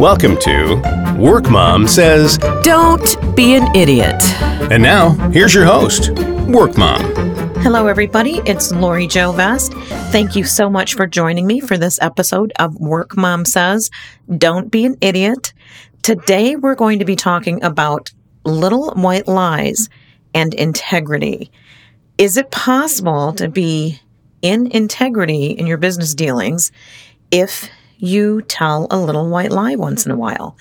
Welcome to Work Mom Says. Don't be an idiot. And now, here's your host, Work Mom. Hello, everybody. It's Lori Jo Vest. Thank you so much for joining me for this episode of Work Mom Says. Don't be an idiot. Today, we're going to be talking about little white lies and integrity. Is it possible to be in integrity in your business dealings if you tell a little white lie once in a while?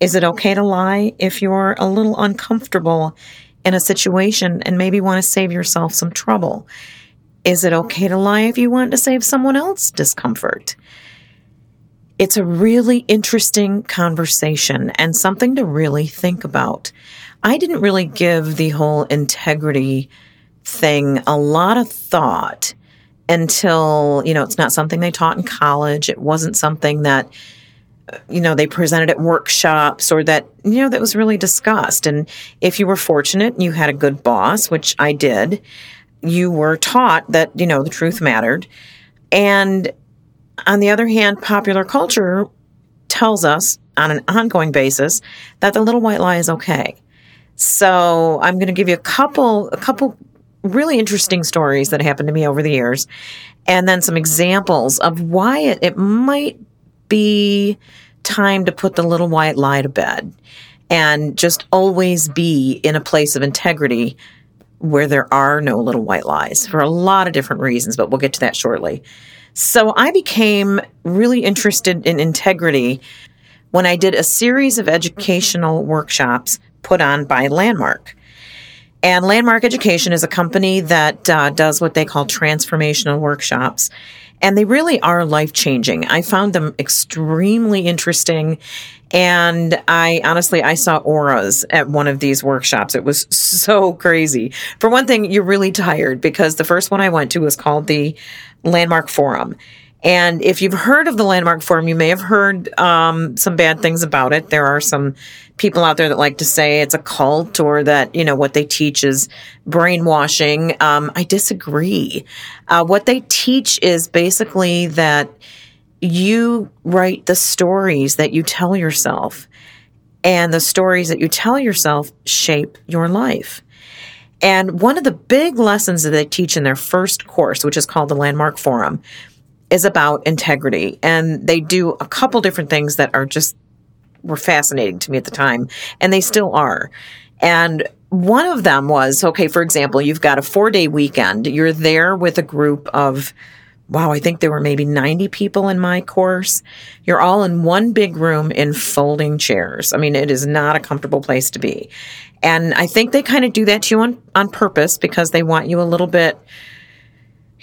Is it okay to lie if you're a little uncomfortable in a situation and maybe want to save yourself some trouble? Is it okay to lie if you want to save someone else discomfort? It's a really interesting conversation and something to really think about. I didn't really give the whole integrity thing a lot of thought until, you know, it's not something they taught in college. It wasn't something that, you know, they presented at workshops or that, you know, that was really discussed. And if you were fortunate and you had a good boss, which I did, you were taught that, you know, the truth mattered. And on the other hand, popular culture tells us on an ongoing basis that the little white lie is okay. So I'm going to give you a couple, a couple really interesting stories that happened to me over the years, and then some examples of why it, it might be time to put the little white lie to bed and just always be in a place of integrity where there are no little white lies for a lot of different reasons, but we'll get to that shortly. So I became really interested in integrity when I did a series of educational workshops put on by Landmark. And Landmark Education is a company that uh, does what they call transformational workshops. And they really are life changing. I found them extremely interesting. And I honestly, I saw auras at one of these workshops. It was so crazy. For one thing, you're really tired because the first one I went to was called the Landmark Forum. And if you've heard of the Landmark Forum, you may have heard um, some bad things about it. There are some people out there that like to say it's a cult or that, you know, what they teach is brainwashing. Um, I disagree. Uh, what they teach is basically that you write the stories that you tell yourself, and the stories that you tell yourself shape your life. And one of the big lessons that they teach in their first course, which is called the Landmark Forum, is about integrity. And they do a couple different things that are just were fascinating to me at the time, and they still are. And one of them was okay, for example, you've got a four day weekend. You're there with a group of, wow, I think there were maybe 90 people in my course. You're all in one big room in folding chairs. I mean, it is not a comfortable place to be. And I think they kind of do that to you on, on purpose because they want you a little bit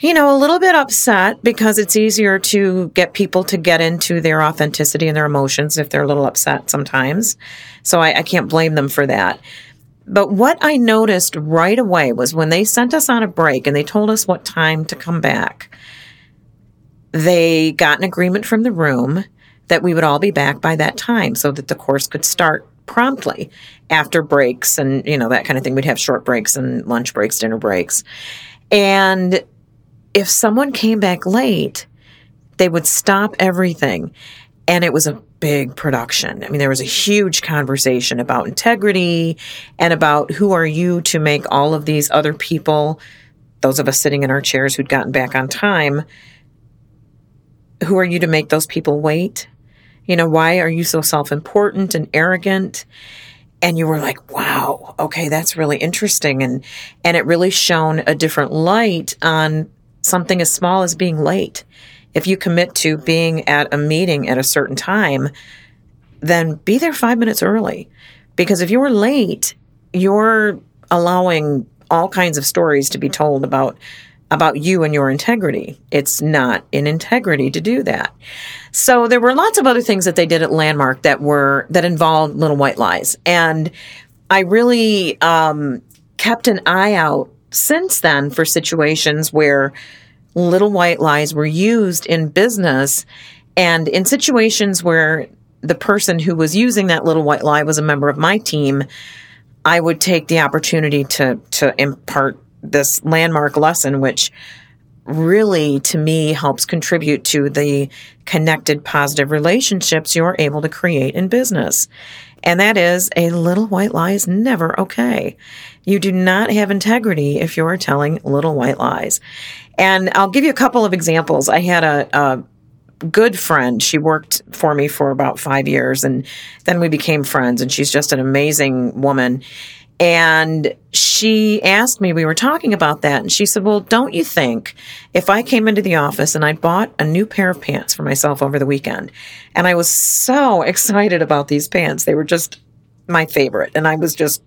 you know, a little bit upset because it's easier to get people to get into their authenticity and their emotions if they're a little upset sometimes. So I, I, can't blame them for that. But what I noticed right away was when they sent us on a break and they told us what time to come back, they got an agreement from the room that we would all be back by that time so that the course could start promptly after breaks and, you know, that kind of thing. We'd have short breaks and lunch breaks, dinner breaks. And if someone came back late, they would stop everything. And it was a big production. I mean, there was a huge conversation about integrity and about who are you to make all of these other people, those of us sitting in our chairs who'd gotten back on time, who are you to make those people wait? You know, why are you so self important and arrogant? and you were like wow okay that's really interesting and and it really shone a different light on something as small as being late. If you commit to being at a meeting at a certain time, then be there five minutes early. Because if you're late, you're allowing all kinds of stories to be told about about you and your integrity. It's not in integrity to do that. So there were lots of other things that they did at Landmark that were that involved little white lies, and I really um, kept an eye out since then for situations where little white lies were used in business and in situations where the person who was using that little white lie was a member of my team, I would take the opportunity to to impart this landmark lesson which really, to me, helps contribute to the connected, positive relationships you're able to create in business. And that is a little white lie is never okay. You do not have integrity if you're telling little white lies. And I'll give you a couple of examples. I had a, a good friend. She worked for me for about five years and then we became friends and she's just an amazing woman. And she asked me, we were talking about that, and she said, Well, don't you think if I came into the office and I bought a new pair of pants for myself over the weekend, and I was so excited about these pants, they were just my favorite, and I was just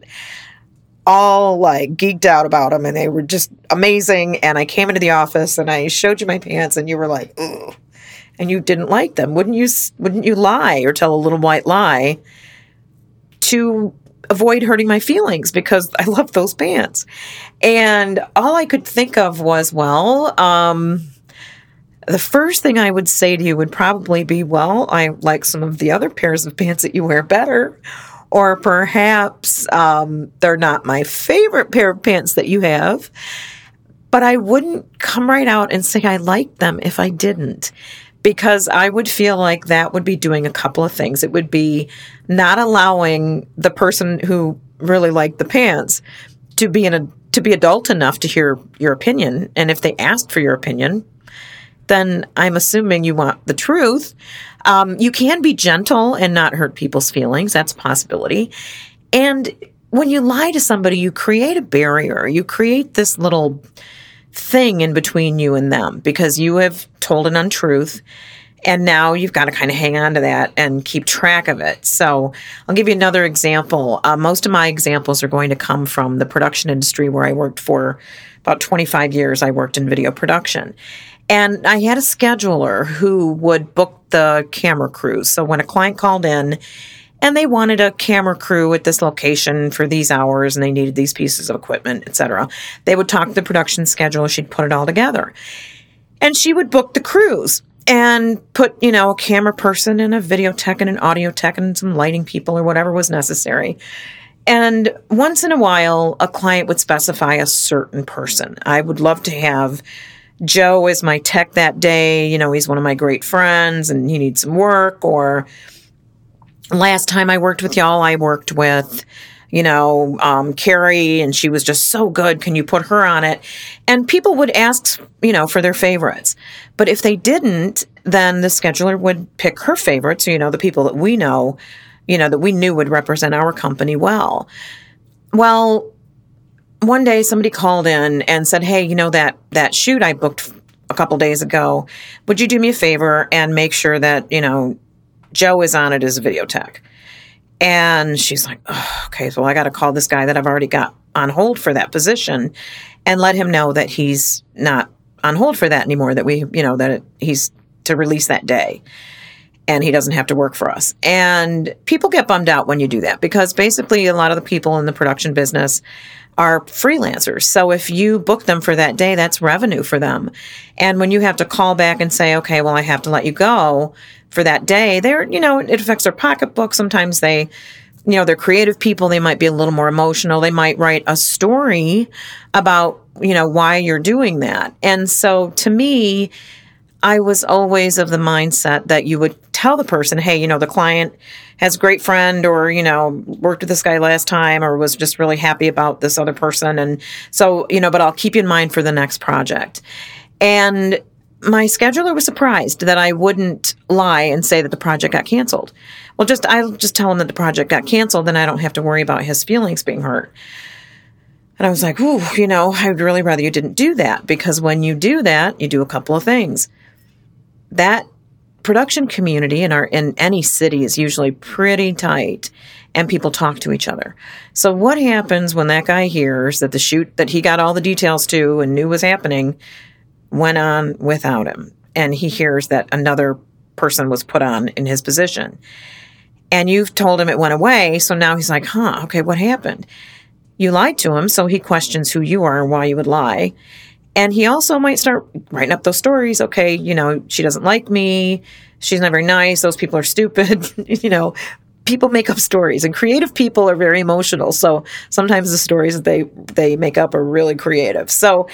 all like geeked out about them, and they were just amazing. And I came into the office and I showed you my pants, and you were like, Ugh. And you didn't like them. Wouldn't you? Wouldn't you lie or tell a little white lie to avoid hurting my feelings because I love those pants. And all I could think of was, well, um, the first thing I would say to you would probably be, well, I like some of the other pairs of pants that you wear better. Or perhaps um, they're not my favorite pair of pants that you have. But I wouldn't come right out and say I liked them if I didn't because I would feel like that would be doing a couple of things. It would be not allowing the person who really liked the pants to be in a to be adult enough to hear your opinion. And if they asked for your opinion, then I'm assuming you want the truth. Um, you can be gentle and not hurt people's feelings. That's a possibility. And when you lie to somebody, you create a barrier. You create this little thing in between you and them because you have told an untruth and now you've got to kind of hang on to that and keep track of it. So I'll give you another example. Uh, most of my examples are going to come from the production industry where I worked for about 25 years. I worked in video production. And I had a scheduler who would book the camera crews. So when a client called in and they wanted a camera crew at this location for these hours and they needed these pieces of equipment, etc. They would talk the production schedule, she'd put it all together. And she would book the crews and put, you know, a camera person and a video tech and an audio tech and some lighting people or whatever was necessary. And once in a while, a client would specify a certain person. I would love to have Joe as my tech that day. You know, he's one of my great friends and he needs some work or last time I worked with y'all, I worked with, you know, um, Carrie, and she was just so good. Can you put her on it? And people would ask, you know, for their favorites. But if they didn't, then the scheduler would pick her favorites, you know, the people that we know, you know, that we knew would represent our company well. Well, one day somebody called in and said, "Hey, you know that that shoot I booked a couple days ago. Would you do me a favor and make sure that, you know, Joe is on it as a video tech. And she's like, oh, okay, so I got to call this guy that I've already got on hold for that position and let him know that he's not on hold for that anymore, that we, you know, that he's to release that day and he doesn't have to work for us. And people get bummed out when you do that because basically a lot of the people in the production business are freelancers. So if you book them for that day, that's revenue for them. And when you have to call back and say, okay, well, I have to let you go for that day, they're, you know, it affects their pocketbook. Sometimes they, you know, they're creative people. They might be a little more emotional. They might write a story about, you know, why you're doing that. And so to me, I was always of the mindset that you would tell the person, hey, you know, the client has a great friend or, you know, worked with this guy last time or was just really happy about this other person. And so, you know, but I'll keep you in mind for the next project. And my scheduler was surprised that I wouldn't lie and say that the project got canceled. Well, just I'll just tell him that the project got canceled, then I don't have to worry about his feelings being hurt. And I was like, ooh, you know, I'd really rather you didn't do that because when you do that, you do a couple of things that production community in our in any city is usually pretty tight and people talk to each other. So what happens when that guy hears that the shoot that he got all the details to and knew was happening went on without him and he hears that another person was put on in his position. And you've told him it went away, so now he's like, "Huh, okay, what happened?" You lied to him, so he questions who you are and why you would lie. And he also might start writing up those stories. Okay, you know, she doesn't like me. She's not very nice. Those people are stupid. you know, people make up stories and creative people are very emotional. So sometimes the stories that they, they make up are really creative. So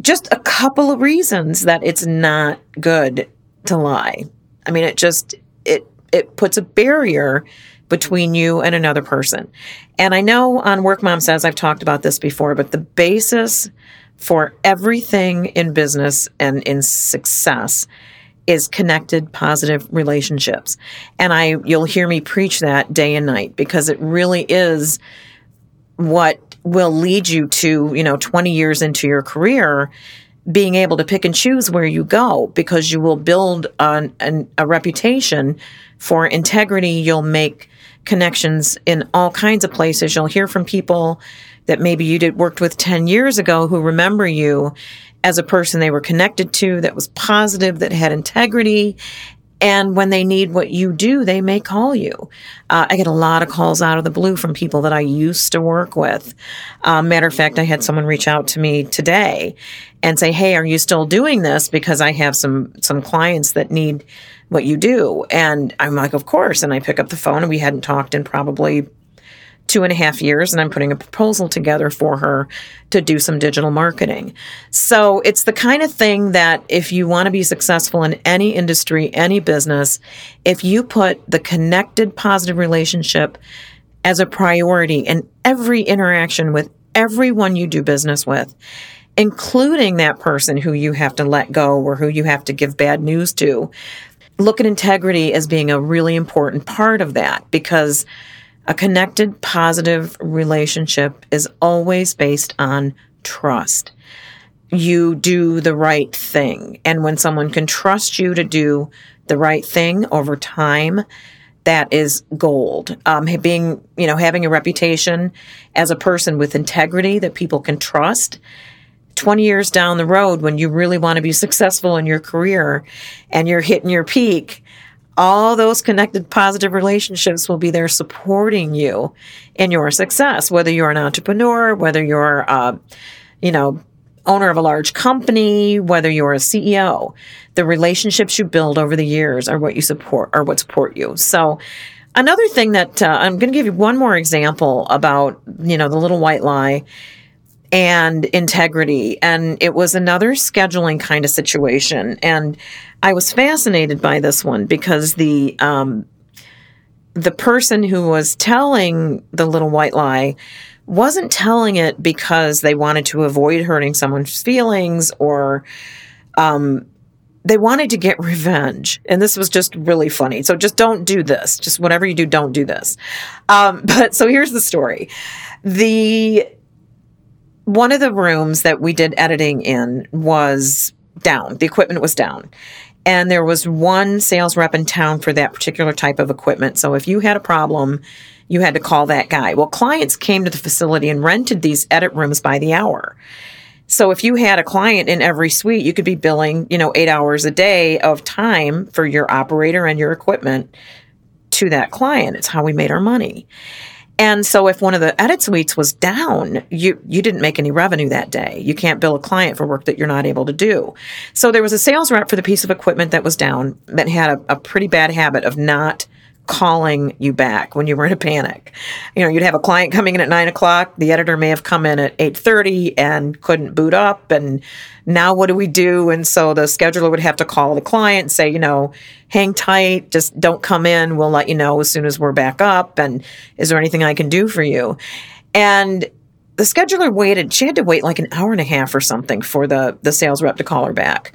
just a couple of reasons that it's not good to lie. I mean, it just it it puts a barrier between you and another person. And I know on Work Mom Says I've talked about this before, but the basis for everything in business and in success is connected positive relationships. And I you'll hear me preach that day and night because it really is what will lead you to, you know, 20 years into your career being able to pick and choose where you go because you will build an, an, a reputation for integrity. You'll make connections in all kinds of places. You'll hear from people that maybe you did worked with 10 years ago who remember you as a person they were connected to that was positive, that had integrity. And when they need what you do, they may call you. Uh, I get a lot of calls out of the blue from people that I used to work with. Um, matter of fact, I had someone reach out to me today and say, "Hey, are you still doing this?" Because I have some some clients that need what you do, and I'm like, "Of course." And I pick up the phone, and we hadn't talked in probably two and a half years and I'm putting a proposal together for her to do some digital marketing. So it's the kind of thing that if you want to be successful in any industry, any business, if you put the connected positive relationship as a priority in every interaction with everyone you do business with, including that person who you have to let go or who you have to give bad news to, look at integrity as being a really important part of that because a connected, positive relationship is always based on trust. You do the right thing. And when someone can trust you to do the right thing over time, that is gold. Um, being, you know, having a reputation as a person with integrity that people can trust. 20 years down the road, when you really want to be successful in your career and you're hitting your peak, all those connected positive relationships will be there supporting you in your success, whether you're an entrepreneur, whether you're, uh, you know, owner of a large company, whether you're a CEO, the relationships you build over the years are what you support, are what support you. So, another thing that uh, I'm going to give you one more example about, you know, the little white lie and integrity. And it was another scheduling kind of situation. And I was fascinated by this one because the um, the person who was telling the little white lie wasn't telling it because they wanted to avoid hurting someone's feelings or um, they wanted to get revenge. And this was just really funny. So just don't do this. Just whatever you do, don't do this. Um, but so here's the story. The one of the rooms that we did editing in was down. The equipment was down. And there was one sales rep in town for that particular type of equipment. So if you had a problem, you had to call that guy. Well, clients came to the facility and rented these edit rooms by the hour. So if you had a client in every suite, you could be billing, you know, eight hours a day of time for your operator and your equipment to that client. It's how we made our money. And so if one of the edit suites was down, you you didn't make any revenue that day. You can't bill a client for work that you're not able to do. So there was a sales rep for the piece of equipment that was down that had a, a pretty bad habit of not calling you back when you were in a panic. You know, you'd have a client coming in at nine o'clock. The editor may have come in at eight thirty and couldn't boot up. And now what do we do? And so the scheduler would have to call the client and say, you know, hang tight, just don't come in. We'll let you know as soon as we're back up. And is there anything I can do for you? And the scheduler waited. She had to wait like an hour and a half or something for the the sales rep to call her back.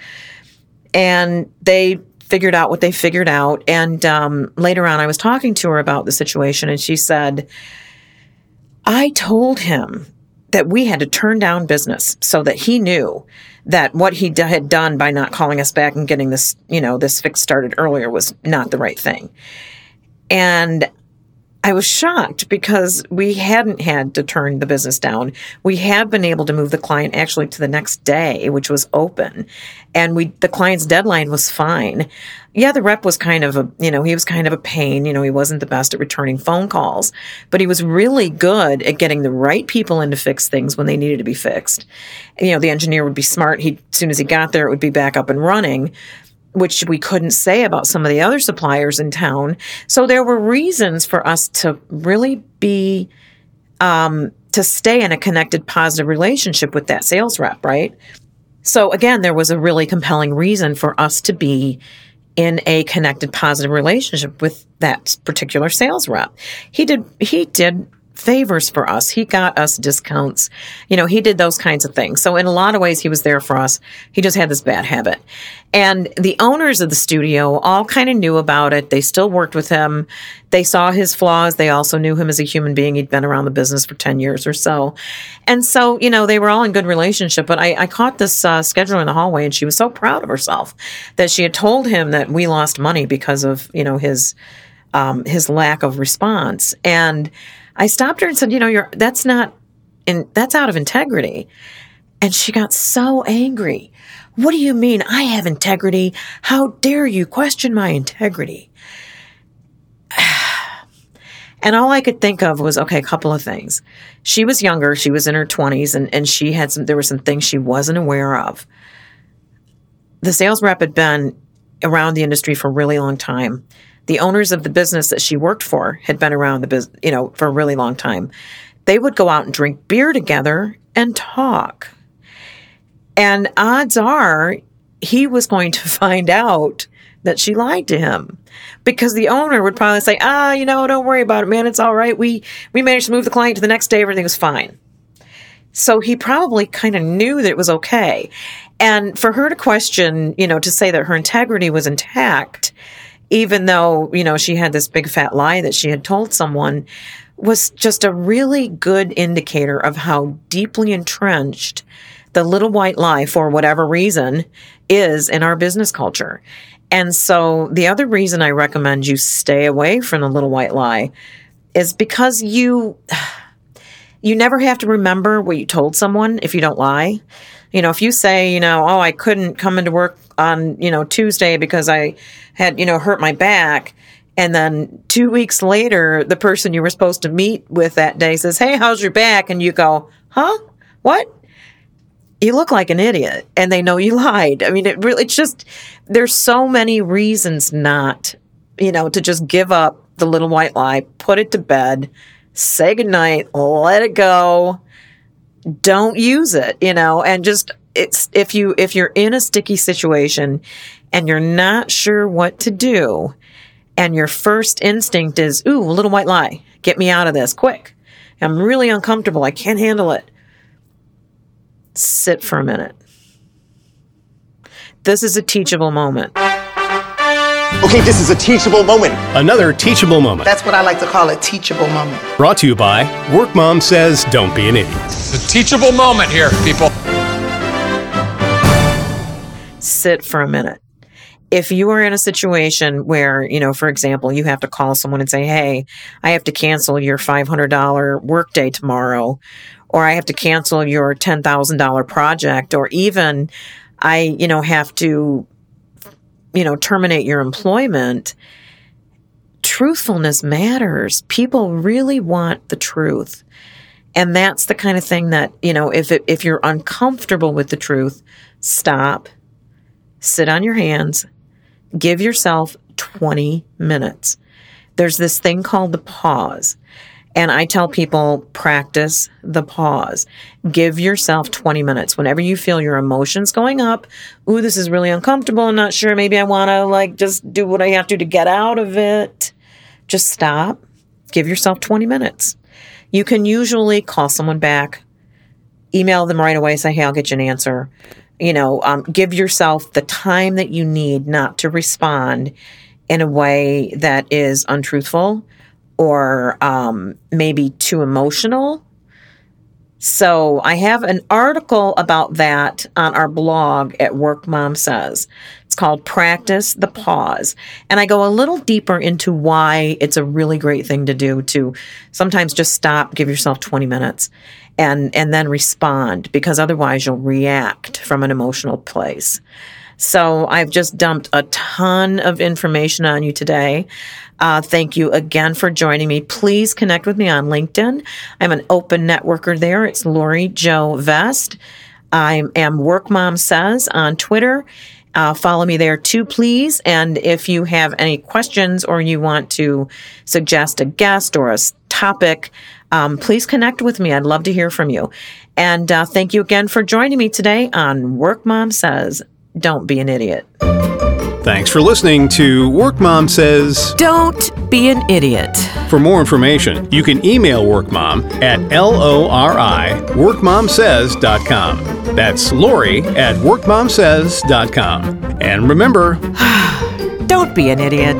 And they figured out what they figured out. And um, later on, I was talking to her about the situation, and she said, I told him that we had to turn down business so that he knew that what he d- had done by not calling us back and getting this, you know, this fix started earlier was not the right thing. And I was shocked because we hadn't had to turn the business down. We had been able to move the client actually to the next day, which was open. And we, the client's deadline was fine. Yeah, the rep was kind of a, you know, he was kind of a pain. You know, he wasn't the best at returning phone calls, but he was really good at getting the right people in to fix things when they needed to be fixed. You know, the engineer would be smart. He, as soon as he got there, it would be back up and running which we couldn't say about some of the other suppliers in town. So there were reasons for us to really be, um, to stay in a connected, positive relationship with that sales rep, right? So again, there was a really compelling reason for us to be in a connected positive relationship with that particular sales rep. He did he did favors for us. He got us discounts. You know, he did those kinds of things. So in a lot of ways, he was there for us. He just had this bad habit. And the owners of the studio all kind of knew about it. They still worked with him. They saw his flaws. They also knew him as a human being. He'd been around the business for 10 years or so. And so, you know, they were all in good relationship. But I, I caught this uh, schedule in the hallway and she was so proud of herself that she had told him that we lost money because of, you know, his, um, his lack of response. And, I stopped her and said, you know, you're that's not in that's out of integrity. And she got so angry. What do you mean I have integrity? How dare you question my integrity? And all I could think of was okay, a couple of things. She was younger, she was in her 20s, and, and she had some, there were some things she wasn't aware of. The sales rep had been around the industry for a really long time the owners of the business that she worked for had been around the business, you know, for a really long time. They would go out and drink beer together and talk. And odds are he was going to find out that she lied to him because the owner would probably say, "Ah, you know, don't worry about it, man. It's all right. We we managed to move the client to the next day. Everything was fine." So he probably kind of knew that it was okay. And for her to question, you know, to say that her integrity was intact, even though, you know, she had this big fat lie that she had told someone, was just a really good indicator of how deeply entrenched the little white lie, for whatever reason, is in our business culture. And so the other reason I recommend you stay away from the little white lie is because you you never have to remember what you told someone if you don't lie. You know, if you say, you know, oh, I couldn't come into work on, you know, Tuesday because I had, you know, hurt my back. And then two weeks later, the person you were supposed to meet with that day says, Hey, how's your back? And you go, Huh? What? You look like an idiot. And they know you lied. I mean, it really, it's just, there's so many reasons not, you know, to just give up the little white lie, put it to bed, say goodnight, let it go. Don't use it, you know, and just it's if you if you're in a sticky situation and you're not sure what to do and your first instinct is ooh a little white lie get me out of this quick i'm really uncomfortable i can't handle it sit for a minute this is a teachable moment Okay, this is a teachable moment. Another teachable moment. That's what I like to call a teachable moment. Brought to you by Work Mom Says Don't Be an Idiot. Teachable moment here, people sit for a minute. If you are in a situation where, you know, for example, you have to call someone and say, Hey, I have to cancel your $500 workday tomorrow, or I have to cancel your $10,000 project, or even I, you know, have to, you know, terminate your employment. Truthfulness matters. People really want the truth. And that's the kind of thing that, you know, if it, if you're uncomfortable with the truth, stop, sit on your hands, give yourself 20 minutes. There's this thing called the pause. And I tell people practice the pause. Give yourself 20 minutes. Whenever you feel your emotions going up, ooh, this is really uncomfortable. I'm not sure. Maybe I want to like just do what I have to to get out of it. Just stop. Give yourself 20 minutes. You can usually call someone back, email them right away, say, hey, I'll get you an answer you know, um, give yourself the time that you need not to respond in a way that is untruthful or um, maybe too emotional. So I have an article about that on our blog at Work Mom Says. It's called Practice the Pause. And I go a little deeper into why it's a really great thing to do to sometimes just stop, give yourself 20 minutes and and then respond because otherwise you'll react from an emotional place. So I've just dumped a ton of information on you today. Uh, thank you again for joining me. Please connect with me on LinkedIn. I'm an open networker there. It's Lori Jo Vest. I am Work Mom Says on Twitter. Uh, follow me there too, please. And if you have any questions or you want to suggest a guest or a topic, um, please connect with me. I'd love to hear from you. And uh, thank you again for joining me today on Work Mom Says. Don't be an idiot. Thanks for listening to Work Mom Says. Don't be an idiot. For more information, you can email WorkMom at L-O-R-I workmomsays.com. That's Lori at workmomsays.com. And remember, Don't be an idiot.